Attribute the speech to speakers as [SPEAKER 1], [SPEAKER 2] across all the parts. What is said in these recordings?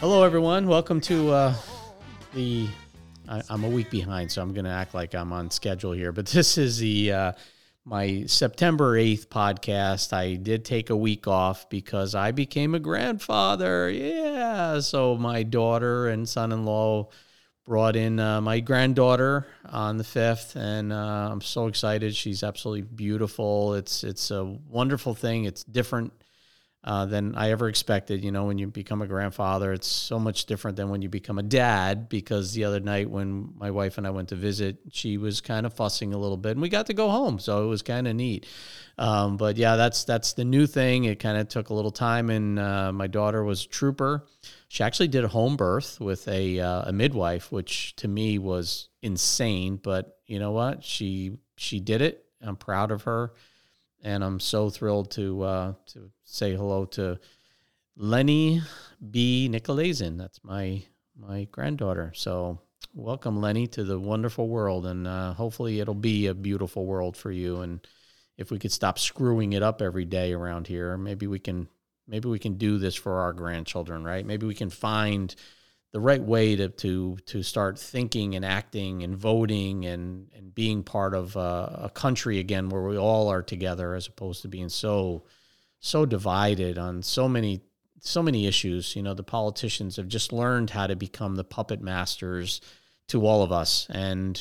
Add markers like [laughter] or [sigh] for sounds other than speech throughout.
[SPEAKER 1] Hello, everyone. Welcome to uh, the. I, I'm a week behind, so I'm going to act like I'm on schedule here. But [laughs] this is the uh, my September 8th podcast. I did take a week off because I became a grandfather. Yeah, so my daughter and son-in-law brought in uh, my granddaughter on the 5th, and uh, I'm so excited. She's absolutely beautiful. It's it's a wonderful thing. It's different uh, than I ever expected. You know, when you become a grandfather, it's so much different than when you become a dad. Because the other night, when my wife and I went to visit, she was kind of fussing a little bit, and we got to go home, so it was kind of neat. Um, but yeah, that's that's the new thing. It kind of took a little time, and uh, my daughter was a trooper. She actually did a home birth with a uh, a midwife, which to me was insane. But you know what? She she did it. I'm proud of her and I'm so thrilled to uh, to say hello to Lenny B. Nicolaisen. That's my my granddaughter. So welcome, Lenny, to the wonderful world, and uh, hopefully it'll be a beautiful world for you. And if we could stop screwing it up every day around here, maybe we can maybe we can do this for our grandchildren, right? Maybe we can find the right way to to to start thinking and acting and voting and and being part of uh, a country again where we all are together as opposed to being so so divided on so many so many issues. You know the politicians have just learned how to become the puppet masters to all of us. And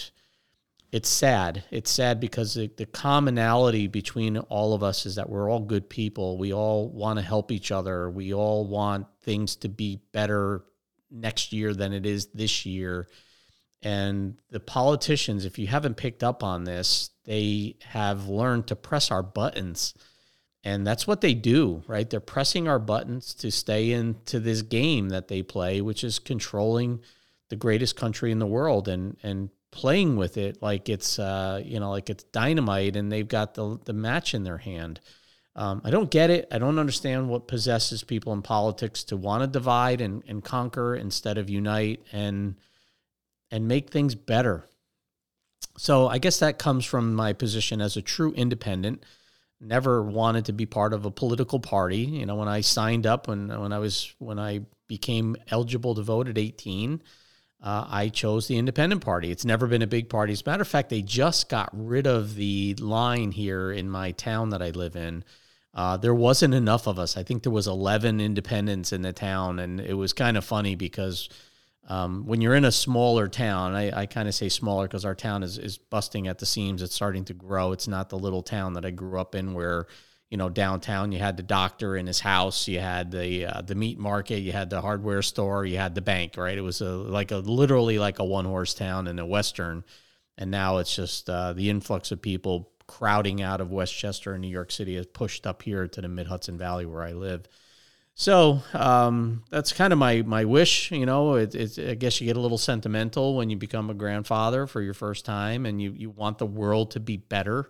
[SPEAKER 1] it's sad. It's sad because the, the commonality between all of us is that we're all good people. We all want to help each other. We all want things to be better next year than it is this year. And the politicians, if you haven't picked up on this, they have learned to press our buttons. And that's what they do, right? They're pressing our buttons to stay into this game that they play, which is controlling the greatest country in the world and and playing with it like it's uh, you know like it's dynamite and they've got the the match in their hand. Um, I don't get it. I don't understand what possesses people in politics to want to divide and, and conquer instead of unite and and make things better. So I guess that comes from my position as a true independent. Never wanted to be part of a political party. You know, when I signed up, when when I was when I became eligible to vote at 18, uh, I chose the independent party. It's never been a big party. As a matter of fact, they just got rid of the line here in my town that I live in uh, there wasn't enough of us. I think there was 11 independents in the town, and it was kind of funny because um, when you're in a smaller town, I, I kind of say smaller because our town is, is busting at the seams. It's starting to grow. It's not the little town that I grew up in where, you know, downtown you had the doctor in his house, you had the uh, the meat market, you had the hardware store, you had the bank, right? It was a like a literally like a one horse town in a western, and now it's just uh, the influx of people crowding out of Westchester and New York City has pushed up here to the Mid Hudson Valley where I live. So um, that's kind of my my wish. You know, it, it, I guess you get a little sentimental when you become a grandfather for your first time, and you you want the world to be better.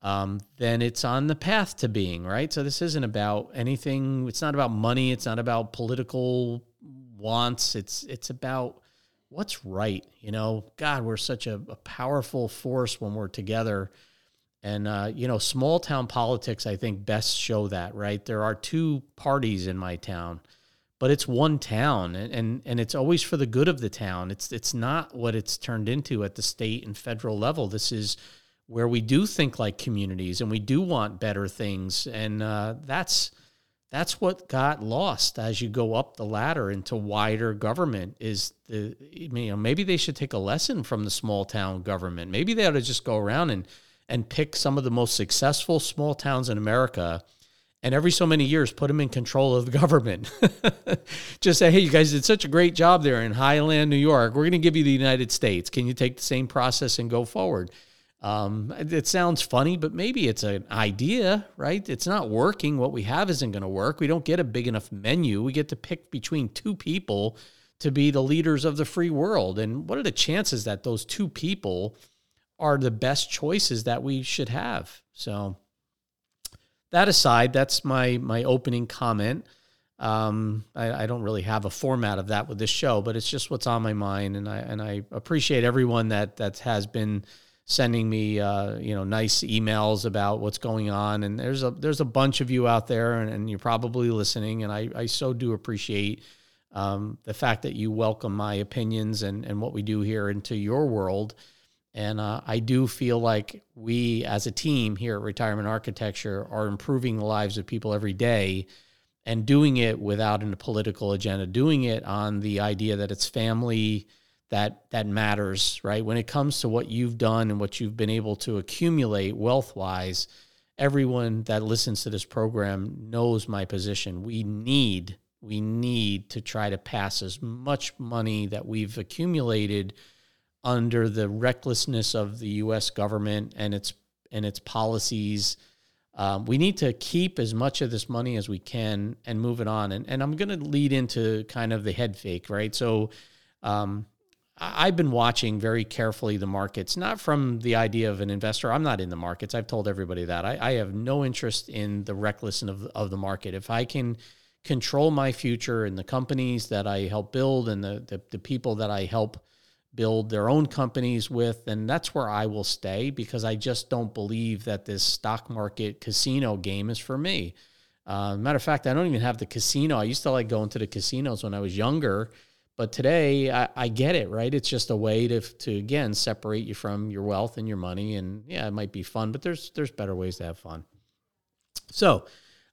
[SPEAKER 1] Um, then it's on the path to being right. So this isn't about anything. It's not about money. It's not about political wants. It's it's about what's right. You know, God, we're such a, a powerful force when we're together and, uh, you know, small town politics, I think, best show that, right? There are two parties in my town, but it's one town and, and, and it's always for the good of the town. It's, it's not what it's turned into at the state and federal level. This is where we do think like communities and we do want better things. And uh, that's, that's what got lost as you go up the ladder into wider government is the, you know, maybe they should take a lesson from the small town government. Maybe they ought to just go around and, and pick some of the most successful small towns in America and every so many years put them in control of the [laughs] government. Just say, hey, you guys did such a great job there in Highland, New York. We're going to give you the United States. Can you take the same process and go forward? Um, it sounds funny, but maybe it's an idea, right? It's not working. What we have isn't going to work. We don't get a big enough menu. We get to pick between two people to be the leaders of the free world. And what are the chances that those two people are the best choices that we should have. So that aside, that's my my opening comment. Um, I, I, don't really have a format of that with this show, but it's just what's on my mind, and I and I appreciate everyone that that has been sending me uh, you know nice emails about what's going on. And there's a there's a bunch of you out there, and, and you're probably listening, and I I so do appreciate um, the fact that you welcome my opinions and and what we do here into your world. And uh, I do feel like we, as a team here at Retirement Architecture, are improving the lives of people every day and doing it without a political agenda, doing it on the idea that it's family that that matters, right? When it comes to what you've done and what you've been able to accumulate wealth wise, everyone that listens to this program knows my position. We need we need to try to pass as much money that we've accumulated under the recklessness of the U.S. government and its and its policies. Um, we need to keep as much of this money as we can and move it on. And, and I'm going to lead into kind of the head fake, right? So um, I've been watching very carefully the markets, not from the idea of an investor. I'm not in the markets. I've told everybody that. I, I have no interest in the recklessness of, of the market. If I can control my future and the companies that I help build and the, the, the people that I help build their own companies with, and that's where I will stay because I just don't believe that this stock market casino game is for me. Uh, matter of fact, I don't even have the casino. I used to like going to the casinos when I was younger, but today I, I get it, right? It's just a way to to again separate you from your wealth and your money, and yeah, it might be fun, but there's there's better ways to have fun. So,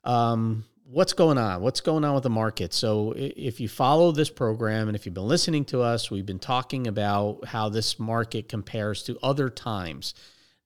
[SPEAKER 1] um, what's going on? What's going on with the market? So, if you follow this program and if you've been listening to us, we've been talking about how this market compares to other times.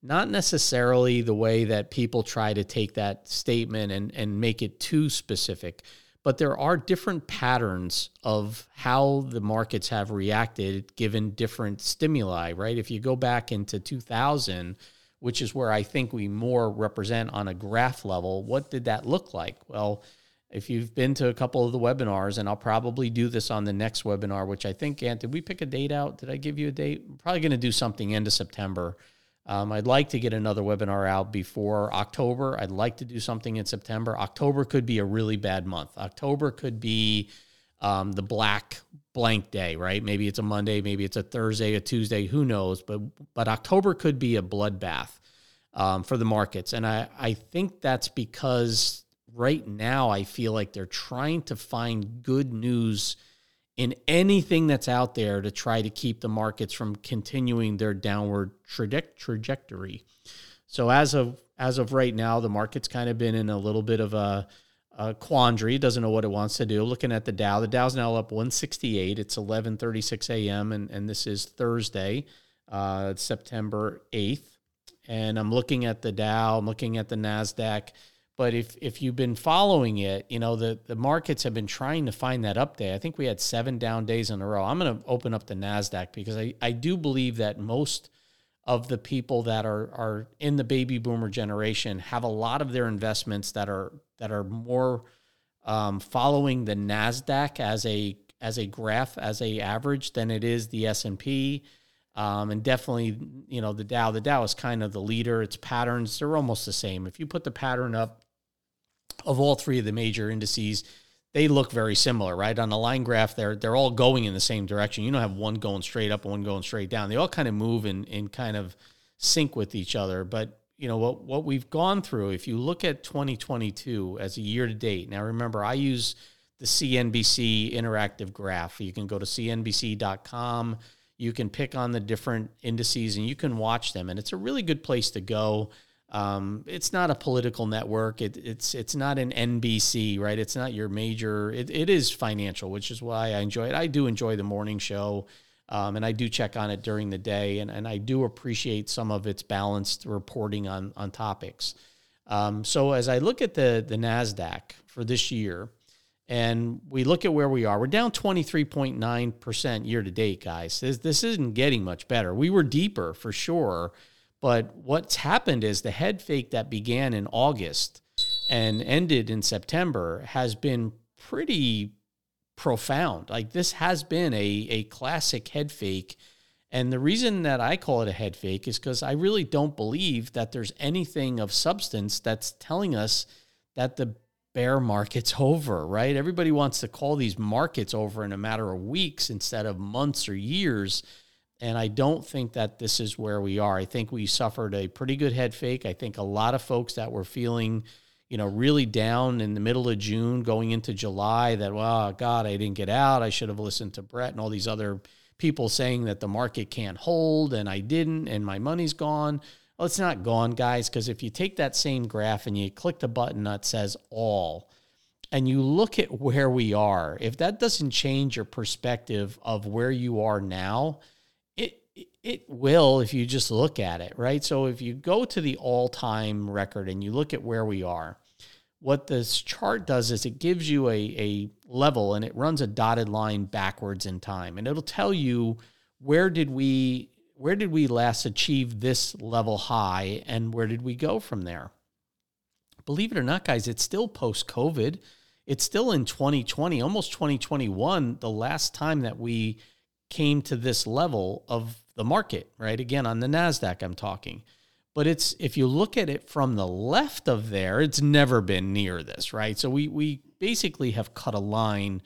[SPEAKER 1] Not necessarily the way that people try to take that statement and, and make it too specific, but there are different patterns of how the markets have reacted given different stimuli, right? If you go back into 2000, which is where I think we more represent on a graph level. What did that look like? Well, if you've been to a couple of the webinars, and I'll probably do this on the next webinar, which I think, Ant, did we pick a date out? Did I give you a date? I'm probably going to do something end of September. Um, I'd like to get another webinar out before October. I'd like to do something in September. October could be a really bad month. October could be um, the black blank day, right? Maybe it's a Monday, maybe it's a Thursday, a Tuesday, who knows? But but October could be a bloodbath um, for the markets, and I I think that's because right now I feel like they're trying to find good news in anything that's out there to try to keep the markets from continuing their downward trajectory. So as of as of right now, the market's kind of been in a little bit of a uh, quandary, doesn't know what it wants to do. Looking at the Dow, the Dow's now up 168. It's 11:36 a.m. and and this is Thursday, uh, September 8th. And I'm looking at the Dow. I'm looking at the Nasdaq. But if if you've been following it, you know the the markets have been trying to find that up day. I think we had seven down days in a row. I'm going to open up the Nasdaq because I I do believe that most of the people that are are in the baby boomer generation have a lot of their investments that are that are more um, following the Nasdaq as a as a graph as a average than it is the S and P. Um, and definitely, you know, the Dow. The Dow is kind of the leader. Its patterns they're almost the same. If you put the pattern up of all three of the major indices, they look very similar, right? On the line graph, they're they're all going in the same direction. You don't have one going straight up and one going straight down. They all kind of move in in kind of sync with each other. But you know what what we've gone through. If you look at 2022 as a year to date, now remember I use the CNBC interactive graph. You can go to cnbc.com. You can pick on the different indices and you can watch them, and it's a really good place to go. Um, it's not a political network. It, it's it's not an NBC, right? It's not your major. It, it is financial, which is why I enjoy it. I do enjoy the morning show, um, and I do check on it during the day, and, and I do appreciate some of its balanced reporting on on topics. Um, so as I look at the the Nasdaq for this year, and we look at where we are, we're down twenty three point nine percent year to date, guys. This this isn't getting much better. We were deeper for sure but what's happened is the head fake that began in August and ended in September has been pretty profound. Like this has been a, a classic head fake. And the reason that I call it a head fake is because I really don't believe that there's anything of substance that's telling us that the bear market's [laughs] over, right? Everybody wants to call these markets over in a matter of weeks instead of months or years. And I don't think that this is where we are. I think we suffered a pretty good head fake. I think a lot of folks that were feeling, you know, really down in the middle of June going into July that, well, God, I didn't get out. I should have listened to Brett and all these other people saying that the market can't hold and I didn't and my money's gone. Well, it's not gone, guys, because if you take that same graph and you click the button that says all, and you look at where we are, if that doesn't change your perspective of where you are now, it will if you just look at it, right? So if you go to the all-time record and you look at where we are, what this chart does is it gives you a, a level and it runs a dotted line backwards in time. And it'll tell you where did we where did we last achieve this level high and where did we go from there? Believe it or not, guys, it's still post COVID. It's still in 2020, almost 2021, the last time that we came to this level of the market, right? Again, on the NASDAQ, I'm talking. But it's if you look at it from the left of there, it's never been near this, right? So we we basically have cut a line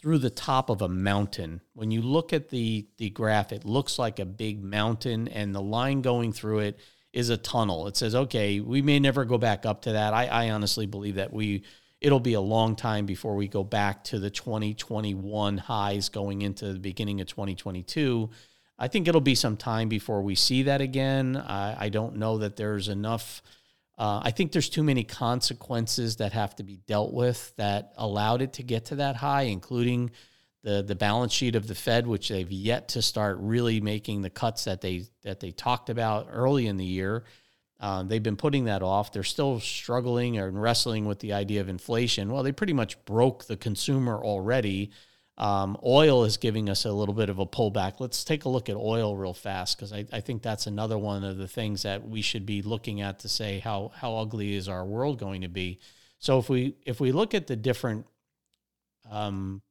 [SPEAKER 1] through the top of a mountain. When you look at the the graph, it looks like a big mountain, and the line going through it is a tunnel. It says, okay, we may never go back up to that. I, I honestly believe that we it'll be a long time before we go back to the 2021 highs going into the beginning of 2022. I think it'll be some time before we see that again. I, I don't know that there's enough uh, I think there's too many consequences that have to be dealt with that allowed it to get to that high, including the the balance sheet of the Fed, which they've yet to start really making the cuts that they that they talked about early in the year. Uh, they've been putting that off. They're still struggling and wrestling with the idea of inflation. Well, they pretty much broke the consumer already um, oil is giving us a little bit of a pullback. Let's take a look at oil real fast because I, I, think that's another one of the things that we should be looking at to say how how ugly is our world going to be. So if we if we look at the different um,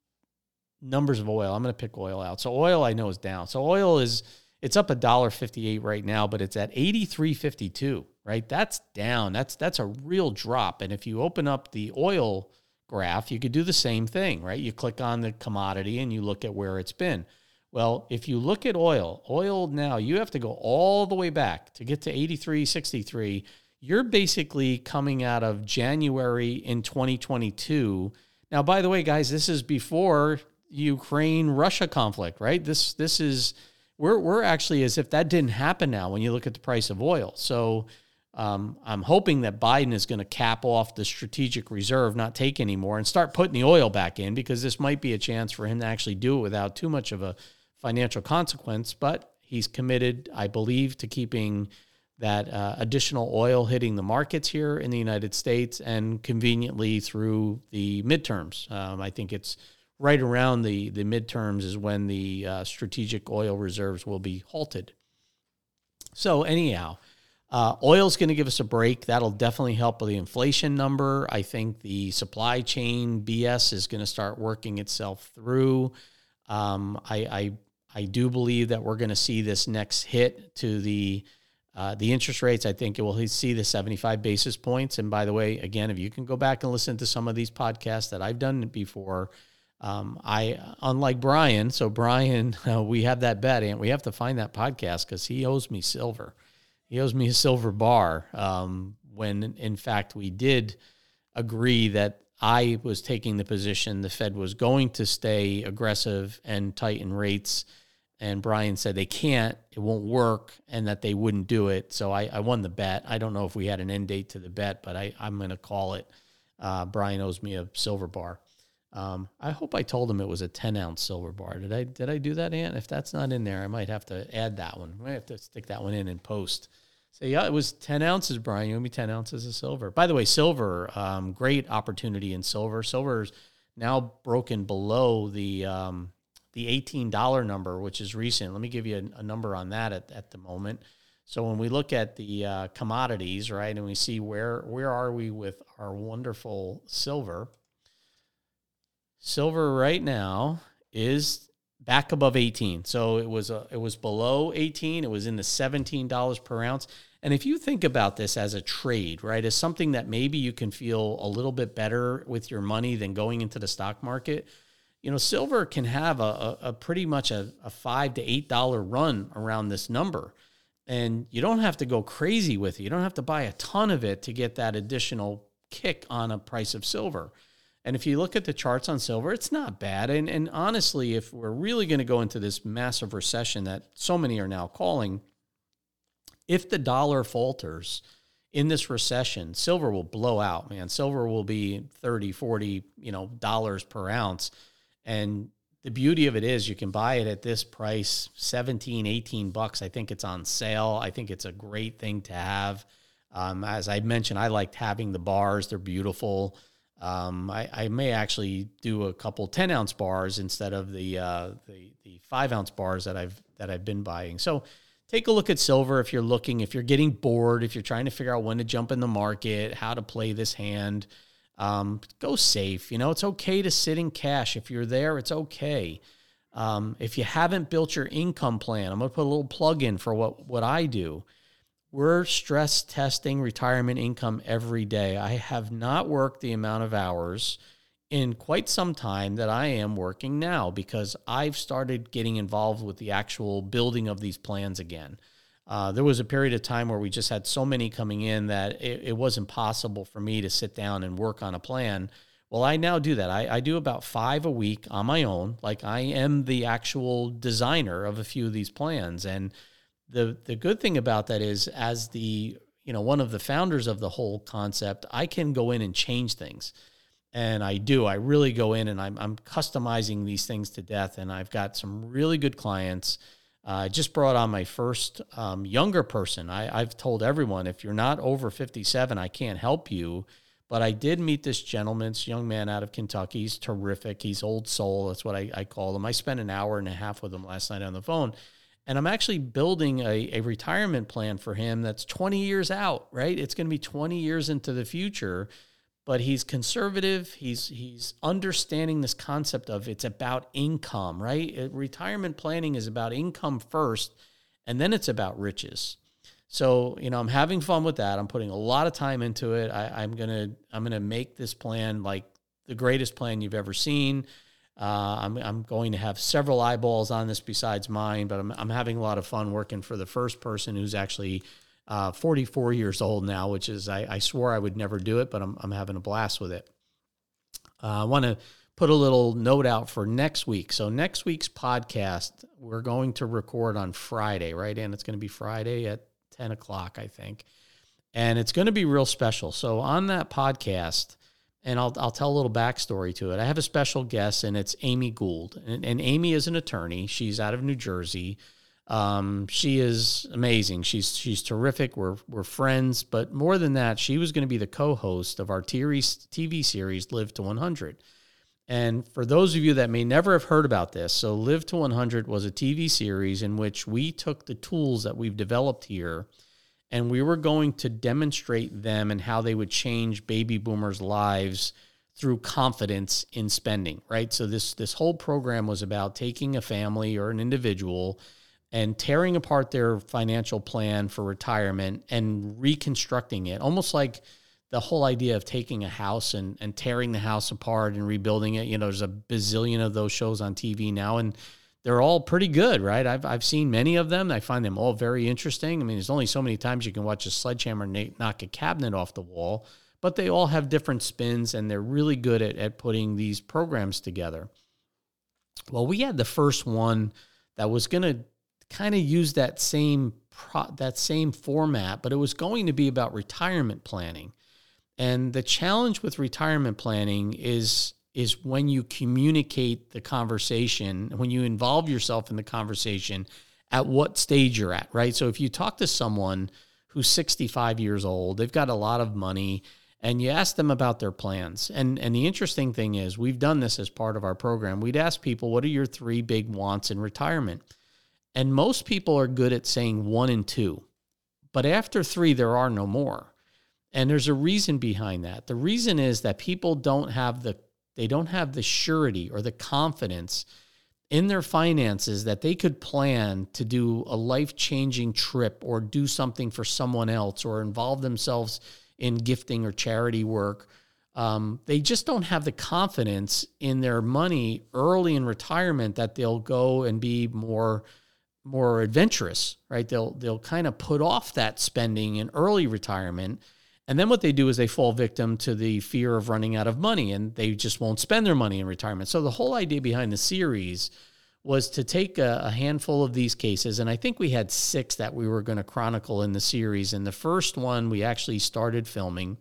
[SPEAKER 1] numbers of oil, I'm going to pick oil out. So oil I know is down. So oil is it's up a dollar fifty eight right now, but it's at eighty three fifty two. Right, that's down. That's that's a real drop. And if you open up the oil graph, you could do the same thing, right? You click on the commodity and you look at where it's been. Well, if you look at oil, oil now, you have to go all the way back to get to 83, 63. You're basically coming out of January in 2022. Now, by the way, guys, this is before Ukraine Russia conflict, right? This this is we're we're actually as if that didn't happen now when you look at the price of oil. So um, I'm hoping that Biden is going to cap off the strategic reserve, not take anymore, and start putting the oil back in because this might be a chance for him to actually do it without too much of a financial consequence. But he's committed, I believe, to keeping that uh, additional oil hitting the markets here in the United States and conveniently through the midterms. Um, I think it's right around the, the midterms is when the uh, strategic oil reserves will be halted. So, anyhow, uh, oil's going to give us a break. That'll definitely help with the inflation number. I think the supply chain BS is going to start working itself through. Um, I, I, I do believe that we're going to see this next hit to the uh, the interest rates. I think it will see the 75 basis points. And by the way, again, if you can go back and listen to some of these podcasts that I've done before, um, I unlike Brian. So Brian, uh, [laughs] we have that bet, and we have to find that podcast because he owes me silver he owes me a silver bar. Um, when in fact we did agree that I was taking the position the Fed was going to stay aggressive and tighten rates. And Brian said they can't, it won't work, and that they wouldn't do it. So I, I won the bet. I don't know if we had an end date to the bet, but I, I'm going to call it. Uh, Brian owes me a silver bar. Um, I hope I told him it was a 10 ounce silver bar. Did I did I do that, Ant? If that's not in there, I might have to add that one. I might have to stick that one in and post. Say, yeah, it was 10 ounces, Brian. You owe me 10 ounces of silver. By the way, silver, um, great opportunity in silver. Silver's now broken below the um, the $18 number, which is recent. Let me give you a, a, number on that at, at the moment. So when we look at the uh, commodities, right, and we see where where are we with our wonderful silver, silver right now is back above 18. So it was a, it was below 18. It was in the $17 per ounce. And if you think about this as a trade, right, as something that maybe you can feel a little bit better with your money than going into the stock market, you know, silver can have a, a, a pretty much a, a five to eight dollar run around this number. And you don't have to go crazy with it. You don't have to buy a ton of it to get that additional kick on a price of silver. And if you look at the charts on silver, it's not bad. And, and honestly, if we're really going to go into this massive recession that so many are now calling, if the dollar falters in this recession, silver will blow out, man. Silver will be 30, 40, you know, dollars per ounce. And the beauty of it is you can buy it at this price, 17, 18 bucks. I think it's on sale. I think it's a great thing to have. Um, as I mentioned, I liked having the bars. They're beautiful. Um, I, I, may actually do a couple 10 ounce bars instead of the, uh, the, the five ounce bars that I've, that I've been buying. So take a look at silver if you're looking, if you're getting bored, if you're trying to figure out when to jump in the market, how to play this hand. Um, go safe. You know, it's okay to sit in cash. If you're there, it's okay. Um, if you haven't built your income plan, I'm going to put a little plug in for what, what I do. We're stress testing retirement income every day. I have not worked the amount of hours in quite some time that I am working now because I've started getting involved with the actual building of these plans again. Uh, there was a period of time where we just had so many coming in that it, it was impossible for me to sit down and work on a plan. Well, I now do that. I, I do about five a week on my own. Like I am the actual designer of a few of these plans. And the the good thing about that is as the you know one of the founders of the whole concept, I can go in and change things and I do. I really go in and I'm, I'm customizing these things to death. And I've got some really good clients. Uh, I just brought on my first um, younger person. I, I've told everyone if you're not over 57, I can't help you. But I did meet this gentleman, this young man out of Kentucky. He's terrific. He's old soul. That's what I, I call him. I spent an hour and a half with him last night on the phone. And I'm actually building a, a retirement plan for him that's 20 years out, right? It's going to be 20 years into the future but he's conservative. He's he's understanding this concept of it's about income, right? Uh, retirement planning is about income first, and then it's about riches. So you know, I'm having fun with that. I'm putting a lot of time into it. I, am gonna I'm gonna make this plan like the greatest plan you've ever seen. Uh, I'm I'm going to have several eyeballs on this besides mine, but I'm I'm having a lot of fun working for the first person who's actually uh, 44 years old now, which is, I, I, swore I would never do it, but I'm, I'm having a blast with it. Uh, I want to put a little note out for next week. So, next week's podcast, we're going to record on Friday, right? And it's going to be Friday at 10 o'clock, I think. And it's going to be real special. So, on that podcast, and I'll, I'll tell a little backstory to it. I have a special guest, and it's Amy Gould. And, and Amy is an attorney. She's out of New Jersey. Um, she is amazing. She's she's terrific. We're we're friends, but more than that, she was going to be the co-host of our TV series Live to 100. And for those of you that may never have heard about this, so Live to 100 was a TV series in which we took the tools that we've developed here and we were going to demonstrate them and how they would change baby boomers' lives through confidence in spending, right? So this this whole program was about taking a family or an individual and tearing apart their financial plan for retirement and reconstructing it, almost like the whole idea of taking a house and, and tearing the house apart and rebuilding it. You know, there's a bazillion of those shows on TV now, and they're all pretty good, right? I've, I've seen many of them. I find them all very interesting. I mean, there's only so many times you can watch a sledgehammer knock a cabinet off the wall, but they all have different spins, and they're really good at, at putting these programs together. Well, we had the first one that was going to kind of use that same pro- that same format, but it was going to be about retirement planning. And the challenge with retirement planning is is when you communicate the conversation, when you involve yourself in the conversation at what stage you're at, right? So if you talk to someone who's 65 years old, they've got a lot of money and you ask them about their plans. And and the interesting thing is we've done this as part of our program. We'd ask people, what are your three big wants in retirement? And most people are good at saying one and two. But after three, there are no more. And there's a reason behind that. The reason is that people don't have the they don't have the surety or the confidence in their finances that they could plan to do a life changing trip or do something for someone else or involve themselves in gifting or charity work. Um, they just don't have the confidence in their money early in retirement that they'll go and be more more adventurous, right? They'll they'll kind of put off that spending in early retirement. And then what they do is they fall victim to the fear of running out of money and they just won't spend their money in retirement. So the whole idea behind the series was to take a, a handful of these cases, and I think we had six that we were going to chronicle in the series. And the first one we actually started filming.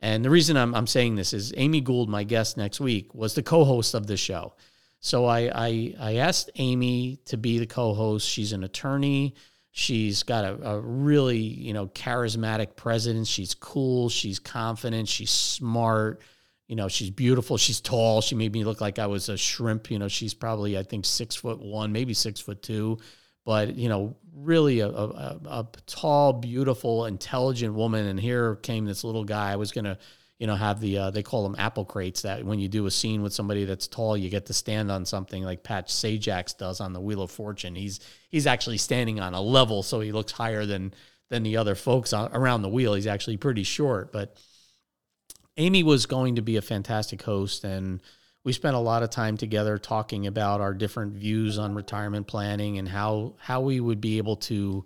[SPEAKER 1] And the reason I'm, I'm saying this is Amy Gould, my guest next week, was the co host of the show. So I, I, I asked Amy to be the co-host. She's an attorney. She's got a, a, really, you know, charismatic presence. She's cool. She's confident. She's smart. You know, she's beautiful. She's tall. She made me look like I was a shrimp. You know, she's probably, I think, six foot one, maybe six foot two, but you know, really a, a, a tall, beautiful, intelligent woman. And here came this little guy. I was gonna you know, have the uh, they call them apple crates that when you do a scene with somebody that's tall, you get to stand on something like Pat Sajak does on the Wheel of Fortune. He's he's actually standing on a level, so he looks higher than than the other folks on, around the wheel. He's actually pretty short, but Amy was going to be a fantastic host, and we spent a lot of time together talking about our different views on retirement planning and how how we would be able to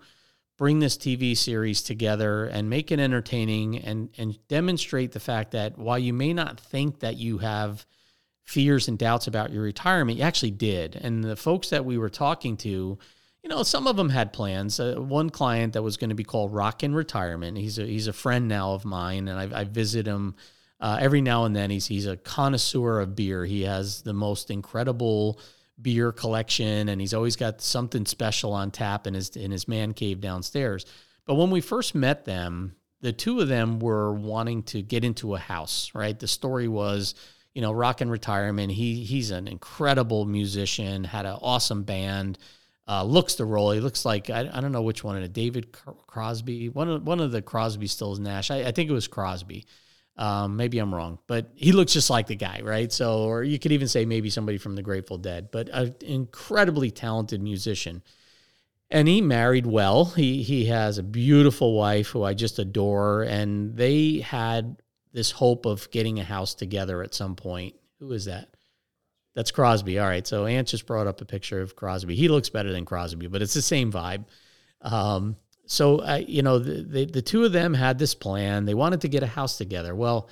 [SPEAKER 1] bring this TV series together and make it entertaining and and demonstrate the fact that while you may not think that you have fears and doubts about your retirement, you actually did. And the folks that we were talking to, you know, some of them had plans. Uh, one client that was going to be called Rock in Retirement. He's a he's a friend now of mine, and I, I visit him. Uh, every now and then he's he's a connoisseur of beer. He has the most incredible beer collection and he's always got something special on tap in his in his man cave downstairs. But when we first met them, the two of them were wanting to get into a house, right? The story was, you know, rock and retirement. He he's an incredible musician, had an awesome band, uh, looks the role. He looks like I, I don't know which one, David Crosby, one of one of the Crosby, Stills, Nash. I, I think it was Crosby. Um, maybe I'm wrong, but he looks just like the guy, right? So, or you could even say maybe somebody from the Grateful Dead, but an incredibly talented musician. And he married well. He he has a beautiful wife who I just adore, and they had this hope of getting a house together at some point. Who is that? That's Crosby. All right. So Ant just brought up a picture of Crosby. He looks better than Crosby, but it's the same vibe. Um, so uh, you know the, the, the two of them had this plan. They wanted to get a house together. Well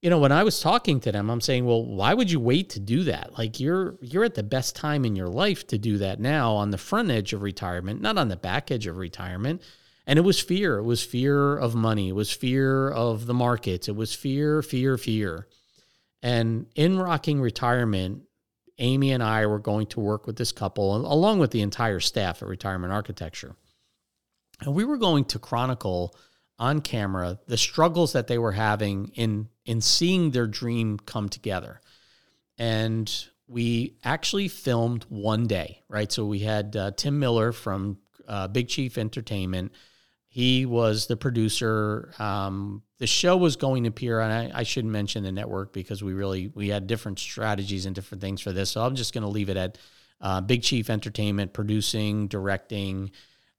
[SPEAKER 1] you know when i was talking to them i'm saying well why would you wait to do that? Like you're you're at the best time in your life to do that now on the front edge of retirement not on the back edge of retirement. And it was fear. It was fear of money. It was fear of the markets. It was fear fear fear. And in rocking retirement amy and i were going to work with this couple along with the entire staff at retirement architecture and we were going to chronicle on camera the struggles that they were having in in seeing their dream come together. And we actually filmed one day, right? So we had uh, Tim Miller from uh, Big Chief Entertainment. He was the producer. Um, the show was going to appear, and I, I, shouldn't mention the network because we really we had different strategies and different things for this. So I'm just going to leave it at uh, Big Chief Entertainment producing, directing,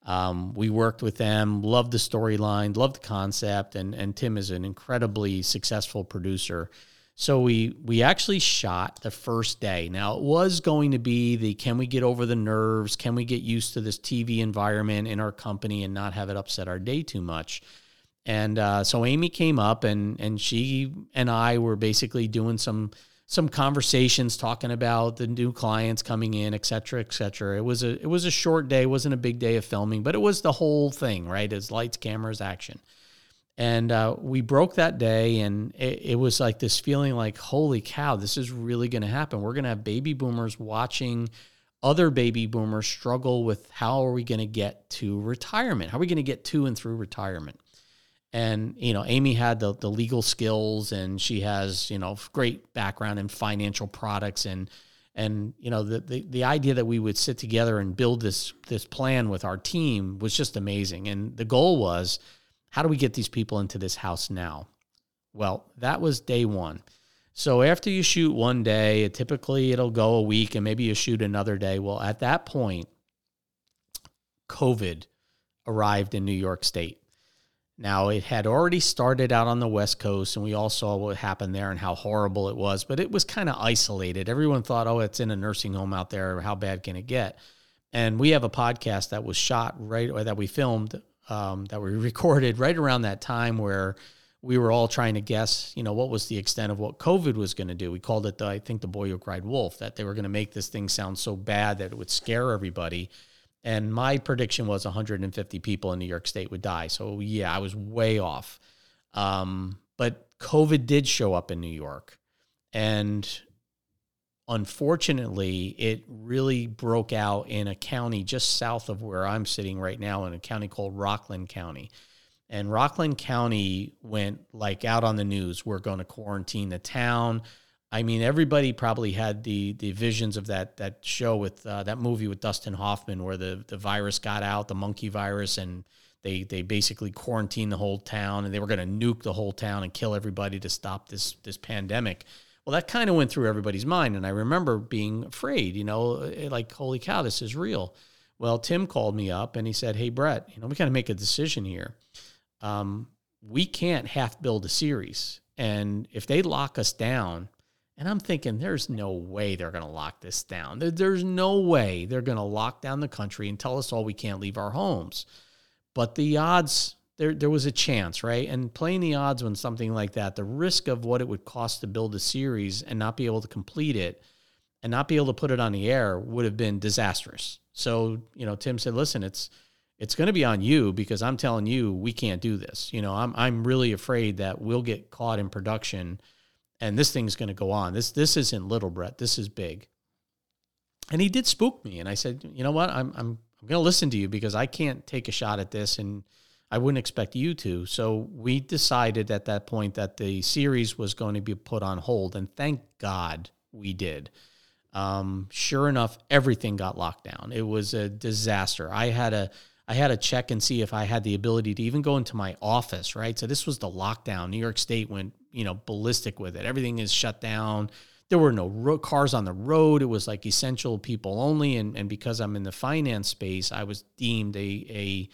[SPEAKER 1] um, we worked with them, loved the storyline, loved the concept, and and Tim is an incredibly successful producer. So we we actually shot the first day. Now it was going to be the can we get over the nerves? Can we get used to this TV environment in our company and not have it upset our day too much? And uh, so Amy came up and and she and I were basically doing some some conversations talking about the new clients coming in, et cetera, et cetera. It was a it was a short day, wasn't a big day of filming, but it was the whole thing, right? It's lights, cameras, action. And uh, we broke that day, and it, it was like this feeling like, holy cow, this is really going to happen. We're going to have baby boomers watching other baby boomers struggle with how are we going to get to retirement? How are we going to get to and through retirement? And you know amy had the, the legal skills and she has you know great background in financial products and and you know the, the the idea that we would sit together and build this this plan with our team was just amazing and the goal was how do we get these people into this house now well that was day one So after you shoot one day, it typically it'll go a week and maybe you shoot another day. Well, at that point, COVID arrived in New York State. Now, it had already started out on the West Coast, and we all saw what happened there and how horrible it was, but it was kind of isolated. Everyone thought, oh, it's in a nursing home out there. How bad can it get? And we have a podcast that was shot right, or that we filmed, um, that we [laughs] recorded right around that time where we were all trying to guess, you know, what was the extent of what COVID was going to do. We called it, the, I think, the boy who cried wolf, that they were going to make this thing sound so bad that it would scare everybody. And my prediction was 150 people in New York State would die. So, yeah, I was way off. Um, but COVID did show up in New York. And unfortunately, it really broke out in a county just south of where I'm sitting right now, in a county called Rockland County. And Rockland County went like out on the news. We're going to quarantine the town. I mean, everybody probably had the the visions of that that show with uh, that movie with Dustin Hoffman, where the the virus got out, the monkey virus, and they they basically quarantined the whole town, and they were going to nuke the whole town and kill everybody to stop this this pandemic. Well, that kind of went through everybody's mind, and I remember being afraid. You know, eh, like holy cow, this is real. Well, Tim called me up and he said, "Hey, Brett, you know, we got to make a decision here. Um, we can't half build a series, and if they lock us down." And I'm thinking, there's no way they're going to lock this down. There's no way they're going to lock down the country and tell us all we can't leave our homes. But the odds, there, there was a chance, right? And playing the odds when something like that, the risk of what it would cost to build a series and not be able to complete it and not be able to put it on the air would have been disastrous. So, you know, Tim said, listen, it's, it's going to be on you because I'm telling you we can't do this. You know, I'm I'm really afraid that we'll get caught in production and this thing's going to go on. This this isn't little Brett. This is big. And he did spook me, and I said, you know what? I'm I'm I'm going to listen to you because I can't take a shot at this, and I wouldn't expect you to. So we decided at that point that the series was going to be put on hold, and thank God we did. Um, sure enough, everything got locked down. It was a disaster. I had a I had to check and see if I had the ability to even go into my office, right? So this was the lockdown. New York State went, you know, ballistic with it. Everything is shut down. There were no ro- cars on the road. It was like essential people only. And, and because I'm in the finance space, I was deemed a, a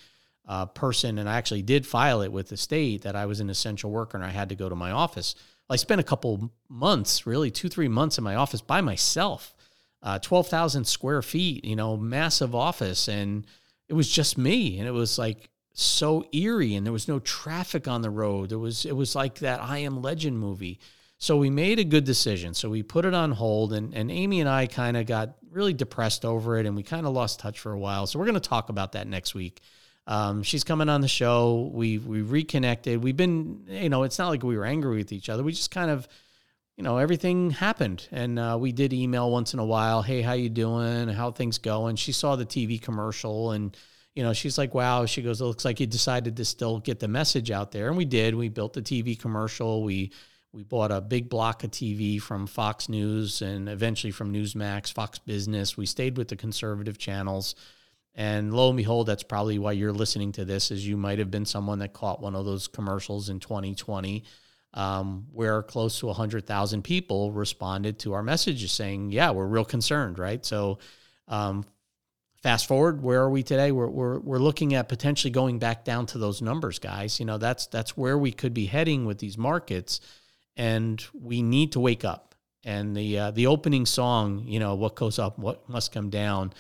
[SPEAKER 1] uh, person, and I actually did file it with the state that I was an essential worker and I had to go to my office. I spent a couple months, really two, three months in my office by myself, uh, 12,000 square feet, you know, massive office. And, it was just me and it was like so eerie and there was no traffic on the road. There was it was like that i am legend movie. So we made a good decision. So we put it on hold and, and amy and i kind of got really depressed over it and we kind of lost touch for a while. So we're going to talk about that next week. Um, she's coming on the show. We we reconnected. We've been you know it's not like we were angry with each other. We just kind of you know everything happened. And uh, we did email once in a while hey how you doing? How things going? She saw the tv commercial and you know she's like wow. She goes it looks like you decided to still get the message out there. And we did. We built the tv commercial. We we bought a big block of tv from fox news and eventually from newsmax fox business. We stayed with the conservative channels. And lo and behold that's probably why you're listening to this is you might have been someone that caught one of those commercials in 2020 um, where close to 100,000 people responded to our messages saying, yeah, we're real concerned, right? So, um, fast forward, where are we today? We're, we're, we're looking at potentially going back down to those numbers, guys. You know, that's, that's where we could be heading with these markets. And we need to wake up. And the, uh, the opening song, you know, what goes up, what must come down.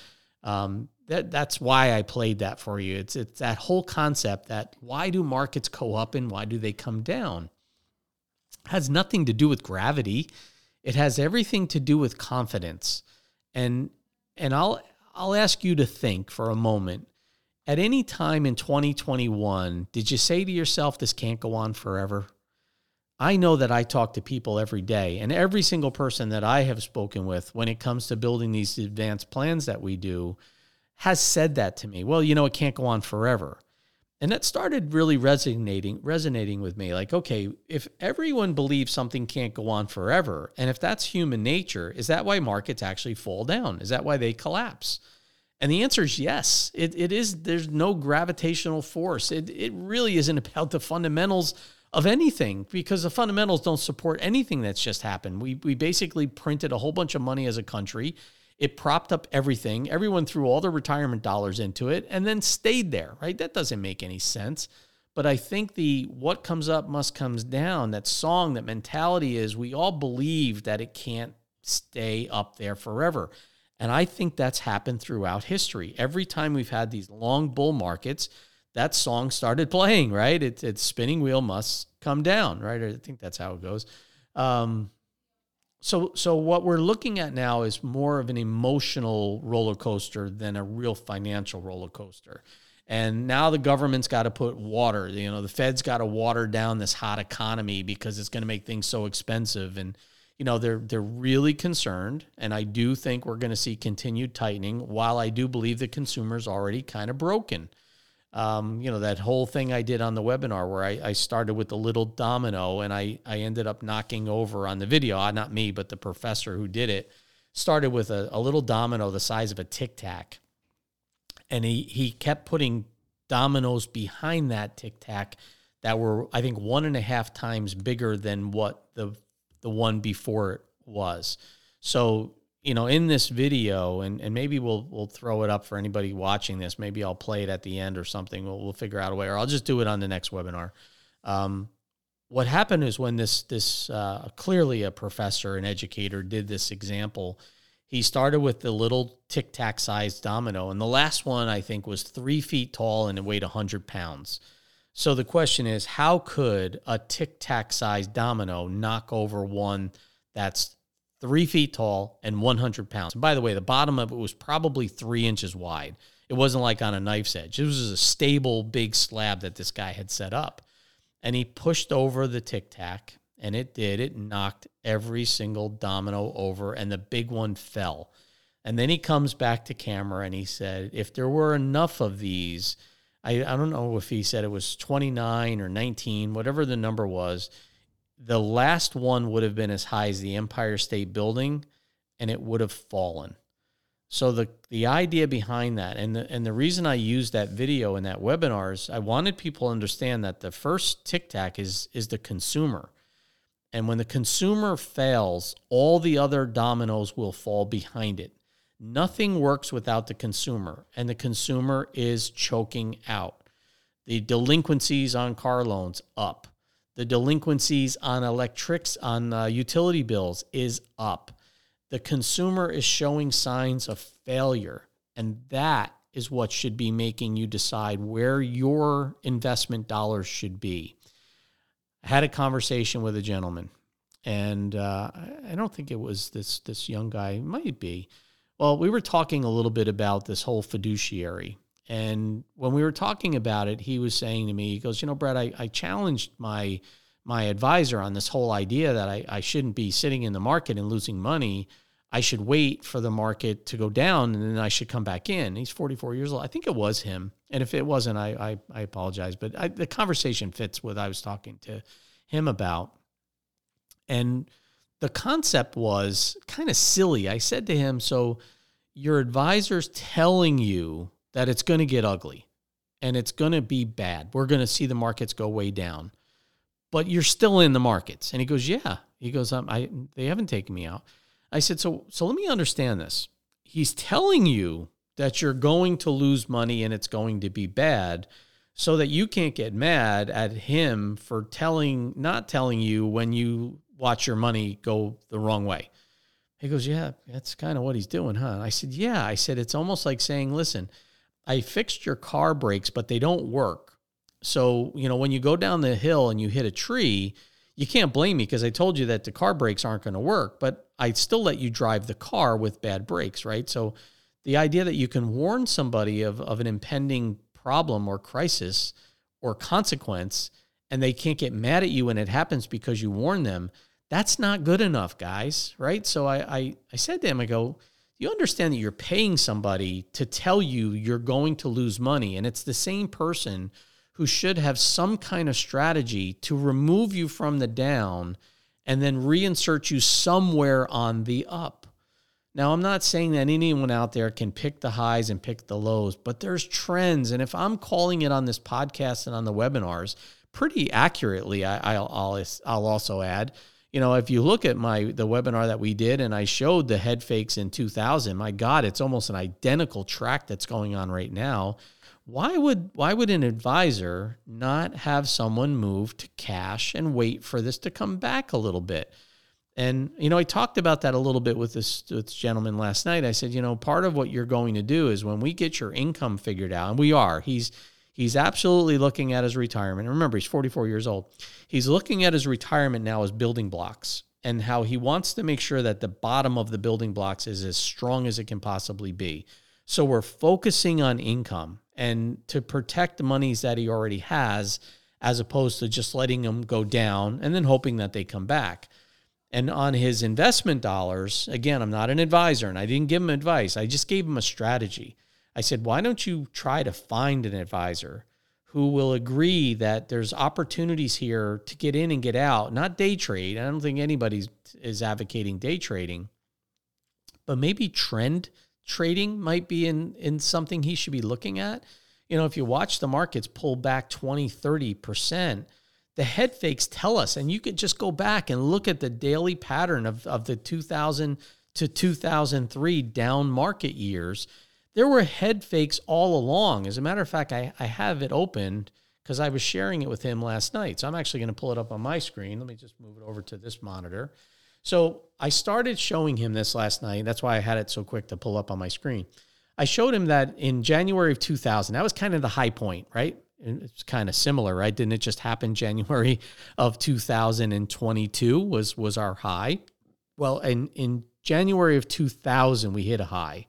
[SPEAKER 1] Um, that, that's why I played that for you. It's, it's that whole concept that why do markets go up and why do they come down? has nothing to do with gravity. It has everything to do with confidence. And and I'll I'll ask you to think for a moment. At any time in 2021, did you say to yourself this can't go on forever? I know that I talk to people every day, and every single person that I have spoken with when it comes to building these advanced plans that we do has said that to me. Well, you know, it can't go on forever. And that started really resonating resonating with me. Like, okay, if everyone believes something can't go on forever, and if that's human nature, is that why markets actually fall down? Is that why they collapse? And the answer is yes. It, it is. There's no gravitational force. It, it really isn't about the fundamentals of anything because the fundamentals don't support anything that's just happened. We we basically printed a whole bunch of money as a country. It propped up everything. Everyone threw all their retirement dollars into it and then stayed there, right? That doesn't make any sense. But I think the what comes up must comes down, that song, that mentality is we all believe that it can't stay up there forever. And I think that's happened throughout history. Every time we've had these long bull markets, that song started playing, right? It's it's spinning wheel must come down, right? I think that's how it goes. Um, so so what we're looking at now is more of an emotional roller coaster than a real financial roller coaster. And now the government's got to put water, you know, the Fed's got to water down this hot economy because it's going to make things so expensive and you know they're they're really concerned and I do think we're going to see continued tightening while I do believe the consumer's already kind of broken. Um, you know, that whole thing I did on the webinar where I, I, started with the little domino and I, I ended up knocking over on the video, uh, not me, but the professor who did it, started with a, a little domino the size of a tic tac. And he, he kept putting dominoes behind that tic tac that were, I think, one and a half times bigger than what the, the one before it was. So you know, in this video, and, and maybe we'll we'll throw it up for anybody watching this. Maybe I'll play it at the end or something. We'll, we'll figure out a way, or I'll just do it on the next webinar. Um, what happened is when this this uh, clearly a professor, an educator, did this example. He started with the little tic tac sized domino, and the last one I think was three feet tall and it weighed hundred pounds. So the question is, how could a tic tac sized domino knock over one that's three feet tall and 100 pounds. And by the way, the bottom of it was probably three inches wide. It wasn't like on a knife's edge. It was a stable, big slab that this guy had set up. And he pushed over the tic tac, and it did. It knocked every single domino over, and the big one fell. And then he comes back to camera and he said, if there were enough of these, I, I don't know if he said it was 29 or 19, whatever the number was the last one would have been as high as the Empire State Building, and it would have fallen. So the the idea behind that, and the and the reason I used that video in that webinar is I wanted people to understand that the first tic tac is is the consumer, and when the consumer fails, all the other dominoes will fall behind it. Nothing works without the consumer, and the consumer is choking out. The delinquencies on car loans up the delinquencies on electrics on uh, utility bills is up. The consumer is showing signs of failure, and that is what should be making you decide where your investment dollars should be. I had a conversation with a gentleman, and uh, I don't think it was this this young guy. It might be. Well, we were talking a little bit about this whole fiduciary and when we were talking about it, he was saying to me, he goes, You know, Brett, I, I challenged my my advisor on this whole idea that I, I shouldn't be sitting in the market and losing money. I should wait for the market to go down and then I should come back in. He's 44 years old. I think it was him. And if it wasn't, I, I, I apologize. But I, the conversation fits what I was talking to him about. And the concept was kind of silly. I said to him, So your advisor's telling you that it's going to get ugly and it's going to be bad. We're going to see the markets go way down, but you're still in the markets. And he goes, yeah. He goes, um, I they haven't taken me out. I said, so so let me understand this. He's telling you that you're going to lose money and it's going to be bad so that you can't get mad at him for telling not telling you when you watch your money go the wrong way. He goes, "Yeah, that's kind of what he's doing, huh?" I said, "Yeah." I said, "It's almost like saying, listen, I fixed your car brakes, but they don't work. So, you know, when you go down the hill and you hit a tree, you can't blame me because I told you that the car brakes aren't going to work, but I still let you drive the car with bad brakes, right? So, the idea that you can warn somebody of, of an impending problem or crisis or consequence and they can't get mad at you when it happens because you warn them, that's not good enough, guys, right? So, I, I, I said to him, I go, you understand that you're paying somebody to tell you you're going to lose money. And it's the same person who should have some kind of strategy to remove you from the down and then reinsert you somewhere on the up. Now, I'm not saying that anyone out there can pick the highs and pick the lows, but there's trends. And if I'm calling it on this podcast and on the webinars, pretty accurately. I, will I'll I'll also add. You know, if you look at my the webinar that we did, and I showed the head fakes in 2000, my God, it's almost an identical track that's going on right now. Why would why would an advisor not have someone move to cash and wait for this to come back a little bit? And you know, I talked about that a little bit with this, with this gentleman last night. I said, you know, part of what you're going to do is when we get your income figured out, and we are. He's he's absolutely looking at his retirement. Remember, he's 44 years old. He's looking at his retirement now as building blocks and how he wants to make sure that the bottom of the building blocks is as strong as it can possibly be. So we're focusing on income and to protect the monies that he already has as opposed to just letting them go down and then hoping that they come back. And on his investment dollars, again, I'm not an advisor and I didn't give him advice. I just gave him a strategy. I said, why don't you try to find an advisor who will agree that there's opportunities here to get in and get out, not day trade. I don't think anybody is advocating day trading, but maybe trend trading might be in, in something he should be looking at. You know, if you watch the markets pull back 20, 30%, the head fakes tell us, and you could just go back and look at the daily pattern of, of the 2000 to 2003 down market years. There were head fakes all along. As a matter of fact, I, I have it opened because I was sharing it with him last night. So I'm actually going to pull it up on my screen. Let me just move it over to this monitor. So I started showing him this last night. That's why I had it so quick to pull up on my screen. I showed him that in January of 2000, that was kind of the high point, right? it's kind of similar, right? Didn't it just happen January of 2022 was was our high? Well, in in January of 2000 we hit a high.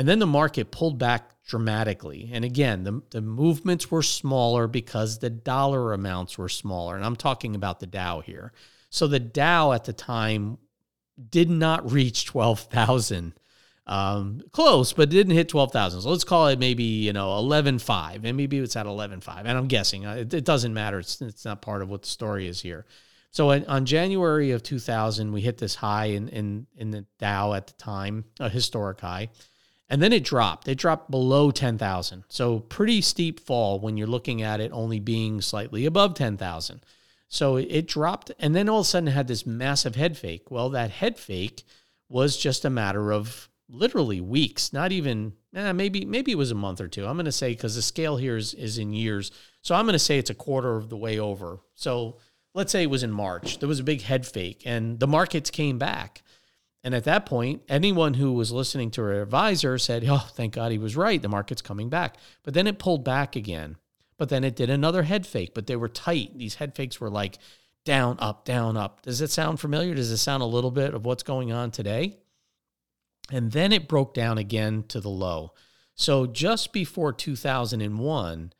[SPEAKER 1] And then the market pulled back dramatically. And again, the, the movements were smaller because the dollar amounts were smaller. And I'm talking about the Dow here. So the Dow at the time did not reach 12,000 um, close, but didn't hit 12,000. So let's call it maybe, you know, 11.5. And maybe it's at 11.5. And I'm guessing uh, it, it doesn't matter. It's, it's not part of what the story is here. So on January of 2000, we hit this high in, in, in the Dow at the time, a historic high. And then it dropped. It dropped below 10,000. So pretty steep fall when you're looking at it only being slightly above 10,000. So it dropped and then all of a sudden had this massive head fake. Well, that head fake was just a matter of literally weeks, not even eh, maybe maybe it was a month or two. I'm going to say because the scale here is is in years, so I'm going to say it's a quarter of the way over. So let's say it was in March. There was a big head fake, and the markets came back. And at that point, anyone who was listening to her advisor said, "Oh, thank God he was right. The market's coming back." But then it pulled back again. But then it did another head fake, but they were tight. These head fakes were like down, up, down, up. Does it sound familiar? Does it sound a little bit of what's going on today? And then it broke down again to the low. So just before 2001,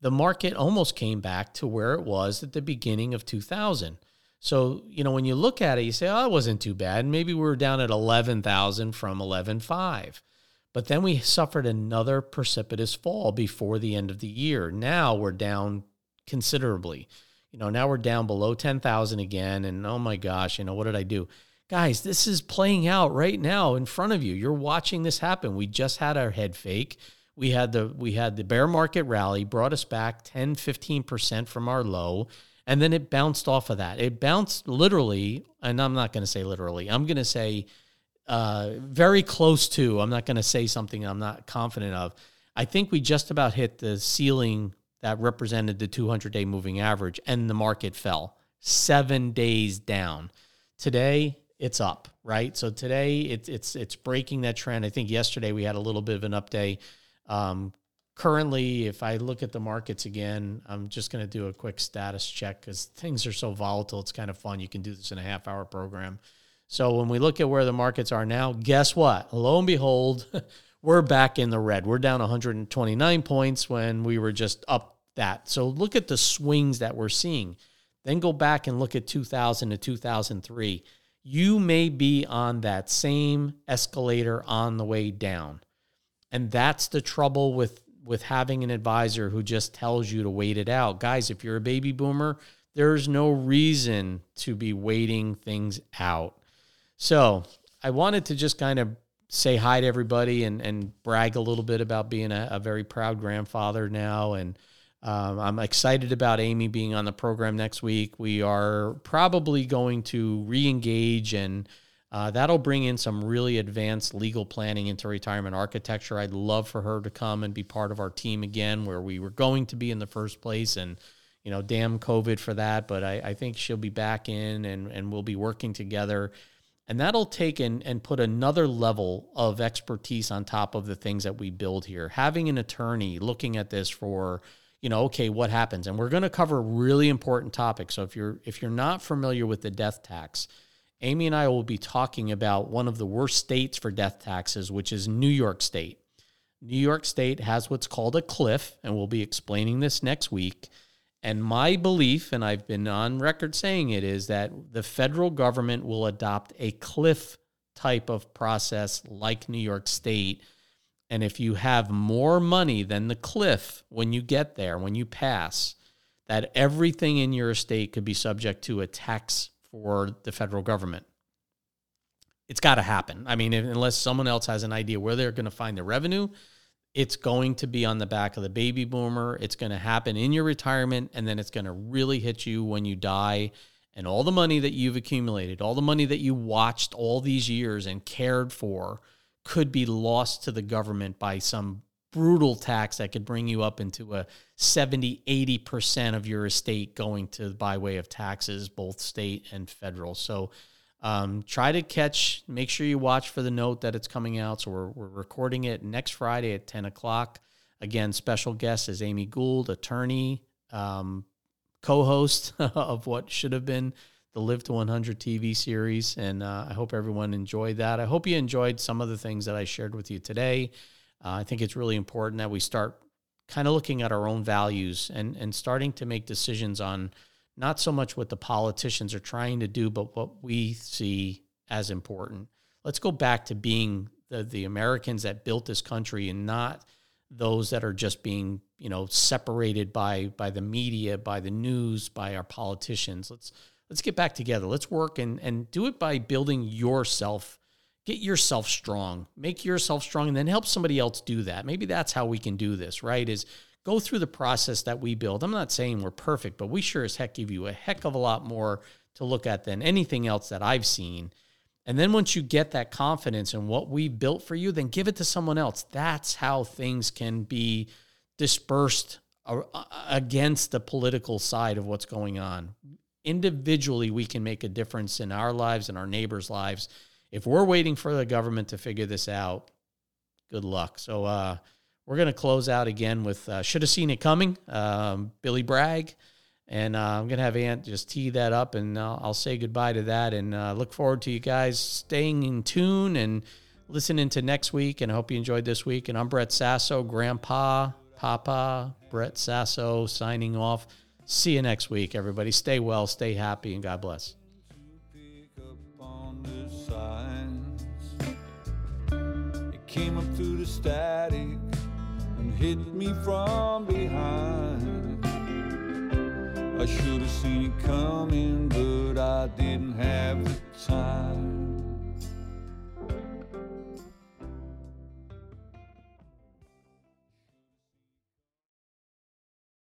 [SPEAKER 1] the market almost came back to where it was at the beginning of 2000. So, you know, when you look at it, you say, oh, it wasn't too bad. Maybe we were down at 11,000 from 11.5. But then we suffered another precipitous fall before the end of the year. Now we're down considerably. You know, now we're down below 10,000 again. And oh my gosh, you know, what did I do? Guys, this is playing out right now in front of you. You're watching this happen. We just had our head fake. We had the we had the bear market rally brought us back 10 15% from our low and then it bounced off of that. It bounced literally, and I'm not going to say literally. I'm going to say uh, very close to. I'm not going to say something I'm not confident of. I think we just about hit the ceiling that represented the 200 day moving average, and the market fell seven days down. Today, it's up, right? So today it's it's it's breaking that trend. I think yesterday we had a little bit of an update. Um, currently, if I look at the markets again, I'm just going to do a quick status check because things are so volatile. It's kind of fun. You can do this in a half hour program. So when we look at where the markets are now, guess what? Lo and behold, [laughs] we're back in the red. We're down 129 points when we were just up that. So look at the swings that we're seeing. Then go back and look at 2000 to 2003 you may be on that same escalator on the way down. And that's the trouble with with having an advisor who just tells you to wait it out. Guys, if you're a baby boomer, there's no reason to be waiting things out. So, I wanted to just kind of say hi to everybody and, and brag a little bit about being a, a very proud grandfather now and Um, I'm excited about Amy being on the program next week. We are probably going to re engage, and uh, that'll bring in some really advanced legal planning into retirement architecture. I'd love for her to come and be part of our team again, where we were going to be in the first place. And, you know, damn COVID for that. But I, I think she'll be back in and, and we'll be working together. And that'll take and, and put another level of expertise on top of the things that we build here. Having an attorney looking at this for, you know, okay, what happens? And we're going to cover really important topics. So if you're if you're not familiar with the death tax, Amy and I will be talking about one of the worst states for death taxes, which is New York State. New York State has what's called a cliff, and we'll be explaining this next week. And my belief, and I've been on record saying it, is that the federal government will adopt a cliff type of process like New York State and if you have more money than the cliff when you get there, when you pass, that everything in your estate could be subject to a tax for the federal government. It's got to happen. I mean, unless someone else has an idea where they're going to find the revenue, it's going to be on the back of the baby boomer. It's going to happen in your retirement, and then it's going to really hit you when you die. And all the money that you've accumulated, all the money that you watched all these years and cared for, could be lost to the government by some brutal tax that could bring you up into a 70 80% of your estate going to by way of taxes both state and federal so um, try to catch make sure you watch for the note that it's coming out so we're, we're recording it next friday at 10 o'clock again special guest is amy gould attorney um, co-host [laughs] of what should have been the Live to 100 TV series. And uh, I hope everyone enjoyed that. I hope you enjoyed some of the things that I shared with you today. Uh, I think it's really important that we start kind of looking at our own values and, and starting to make decisions on not so much what the politicians are trying to do, but what we see as important. Let's go back to being the, the Americans that built this country and not those that are just being you know separated by by the media by the news by our politicians let's let's get back together. Let's work and, and do it by building yourself. Get yourself strong. Make yourself strong and then help somebody else do that. Maybe that's how we can do this, right? Is go through the process that we build. I'm not saying we're perfect, but we sure as heck give you a heck of a lot more to look at than anything else that I've seen. And then once you get that confidence in what we built for you, then give it to someone else. That's how things can be dispersed against the political side of what's going on individually we can make a difference in our lives and our neighbors' lives. If we're waiting for the government to figure this out, good luck. So uh, we're going to close out again with uh, Should Have Seen It Coming, um, Billy Bragg. And uh, I'm going to have Ant just tee that up and I'll say goodbye to that and uh, look forward to you guys staying in tune and listening to next week. And I hope you enjoyed this week. And I'm Brett Sasso, Grandpa, Papa, Brett Sasso, signing off. See you next week, everybody. Stay well, stay happy, and God bless. Came up through the static and hit me from behind. I should have seen it coming, but I didn't have the time.